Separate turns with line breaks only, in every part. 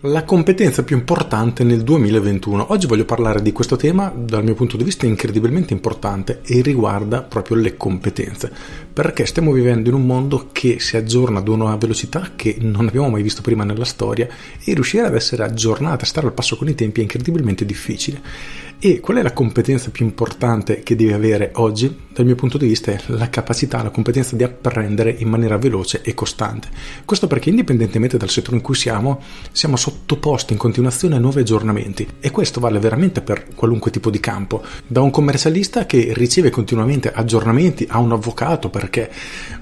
La competenza più importante nel 2021. Oggi voglio parlare di questo tema dal mio punto di vista incredibilmente importante e riguarda proprio le competenze, perché stiamo vivendo in un mondo che si aggiorna ad una velocità che non abbiamo mai visto prima nella storia e riuscire ad essere aggiornata, stare al passo con i tempi è incredibilmente difficile. E qual è la competenza più importante che devi avere oggi? Dal mio punto di vista è la capacità, la competenza di apprendere in maniera veloce e costante. Questo perché indipendentemente dal settore in cui siamo, siamo sottoposti in continuazione a nuovi aggiornamenti e questo vale veramente per qualunque tipo di campo. Da un commercialista che riceve continuamente aggiornamenti a un avvocato perché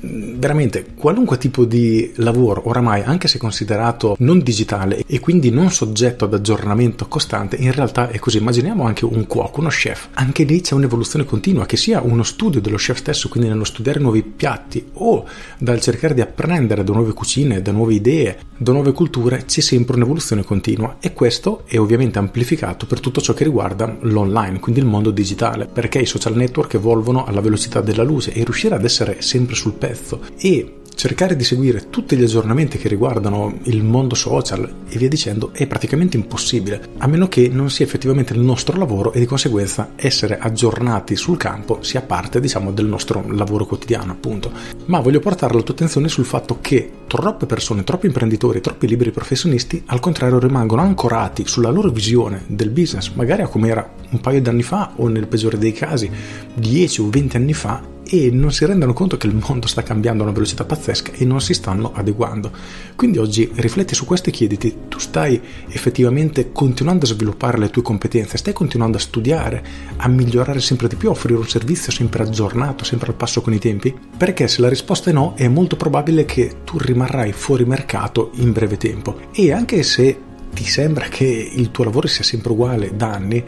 veramente qualunque tipo di lavoro oramai, anche se considerato non digitale e quindi non soggetto ad aggiornamento costante, in realtà è così. Immaginiamo anche un cuoco, uno chef. Anche lì c'è un'evoluzione continua, che sia uno studio dello chef stesso, quindi nello studiare nuovi piatti o dal cercare di apprendere da nuove cucine, da nuove idee, da nuove culture, c'è sempre un'evoluzione continua e questo è ovviamente amplificato per tutto ciò che riguarda l'online, quindi il mondo digitale, perché i social network evolvono alla velocità della luce e riuscire ad essere sempre sul pezzo. E cercare di seguire tutti gli aggiornamenti che riguardano il mondo social e via dicendo è praticamente impossibile, a meno che non sia effettivamente il nostro lavoro e di conseguenza essere aggiornati sul campo sia parte, diciamo, del nostro lavoro quotidiano, appunto. Ma voglio portare la tua attenzione sul fatto che troppe persone, troppi imprenditori, troppi liberi professionisti, al contrario, rimangono ancorati sulla loro visione del business, magari a come era un paio di anni fa o nel peggiore dei casi 10 o 20 anni fa e non si rendono conto che il mondo sta cambiando a una velocità pazzesca e non si stanno adeguando. Quindi oggi rifletti su questo e chiediti, tu stai effettivamente continuando a sviluppare le tue competenze, stai continuando a studiare, a migliorare sempre di più, a offrire un servizio sempre aggiornato, sempre al passo con i tempi? Perché se la risposta è no, è molto probabile che tu rimarrai fuori mercato in breve tempo. E anche se ti sembra che il tuo lavoro sia sempre uguale da anni,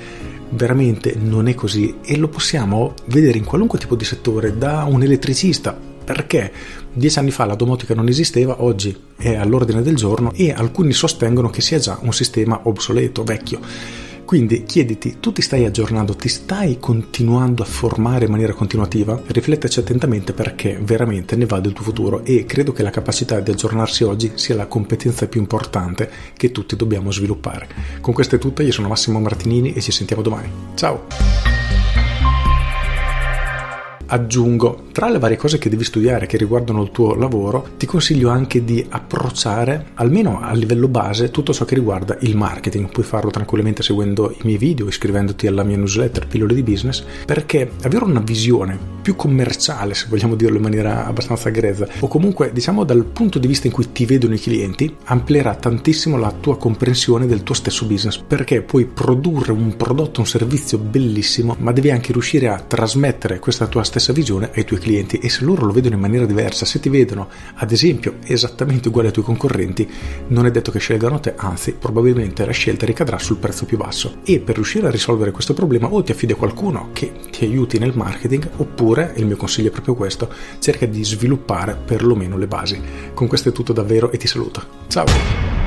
veramente non è così e lo possiamo vedere in qualunque tipo di settore, da un elettricista, perché dieci anni fa la domotica non esisteva, oggi è all'ordine del giorno e alcuni sostengono che sia già un sistema obsoleto, vecchio. Quindi chiediti, tu ti stai aggiornando, ti stai continuando a formare in maniera continuativa? Rifletteci attentamente perché veramente ne va del tuo futuro e credo che la capacità di aggiornarsi oggi sia la competenza più importante che tutti dobbiamo sviluppare. Con questo è tutto, io sono Massimo Martinini e ci sentiamo domani. Ciao! Aggiungo, tra le varie cose che devi studiare che riguardano il tuo lavoro, ti consiglio anche di approcciare, almeno a livello base, tutto ciò che riguarda il marketing. Puoi farlo tranquillamente seguendo i miei video, iscrivendoti alla mia newsletter Pillole di Business, perché avere una visione più commerciale, se vogliamo dirlo in maniera abbastanza grezza, o comunque diciamo dal punto di vista in cui ti vedono i clienti, amplierà tantissimo la tua comprensione del tuo stesso business, perché puoi produrre un prodotto, un servizio bellissimo, ma devi anche riuscire a trasmettere questa tua stessa visione ai tuoi clienti. E se loro lo vedono in maniera diversa, se ti vedono ad esempio esattamente uguale ai tuoi concorrenti, non è detto che scelgano te, anzi probabilmente la scelta ricadrà sul prezzo più basso. E per riuscire a risolvere questo problema o ti affidi a qualcuno che ti aiuti nel marketing oppure, il mio consiglio è proprio questo, cerca di sviluppare perlomeno le basi. Con questo è tutto davvero e ti saluto. Ciao!